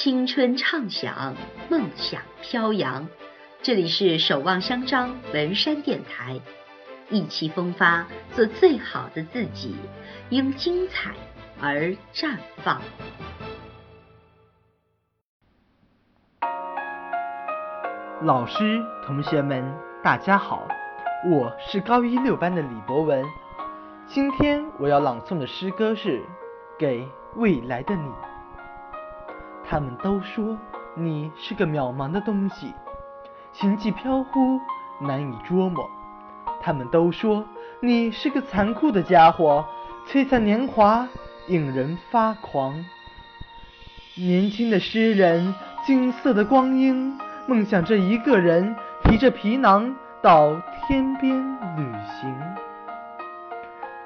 青春畅想，梦想飘扬。这里是守望相张文山电台，意气风发，做最好的自己，因精彩而绽放。老师、同学们，大家好，我是高一六班的李博文。今天我要朗诵的诗歌是《给未来的你》。他们都说你是个渺茫的东西，行迹飘忽，难以捉摸。他们都说你是个残酷的家伙，璀璨年华，引人发狂。年轻的诗人，金色的光阴，梦想着一个人提着皮囊到天边旅行，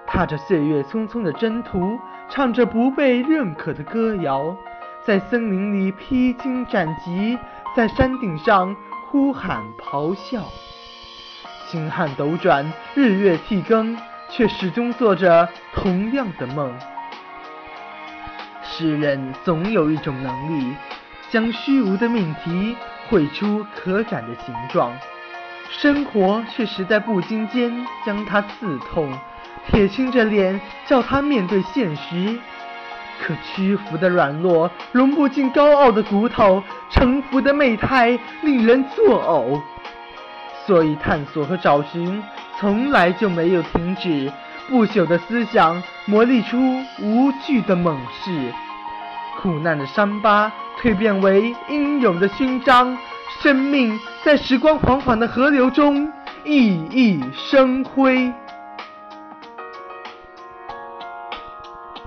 踏着岁月匆匆的征途，唱着不被认可的歌谣。在森林里披荆斩棘，在山顶上呼喊咆哮，星汉斗转，日月替更，却始终做着同样的梦。诗人总有一种能力，将虚无的命题绘出可感的形状，生活却实在不经间将它刺痛，铁青着脸叫他面对现实。可屈服的软弱融不进高傲的骨头，臣服的媚态令人作呕。所以探索和找寻从来就没有停止，不朽的思想磨砺出无惧的猛士，苦难的伤疤蜕变为英勇的勋章，生命在时光缓缓的河流中熠熠生辉。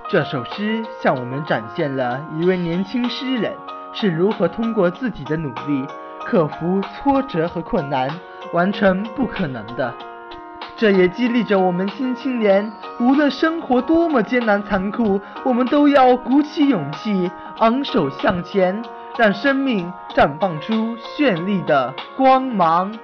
这首诗向我们展现了一位年轻诗人是如何通过自己的努力，克服挫折和困难，完成不可能的。这也激励着我们新青年，无论生活多么艰难残酷，我们都要鼓起勇气，昂首向前，让生命绽放出绚丽的光芒。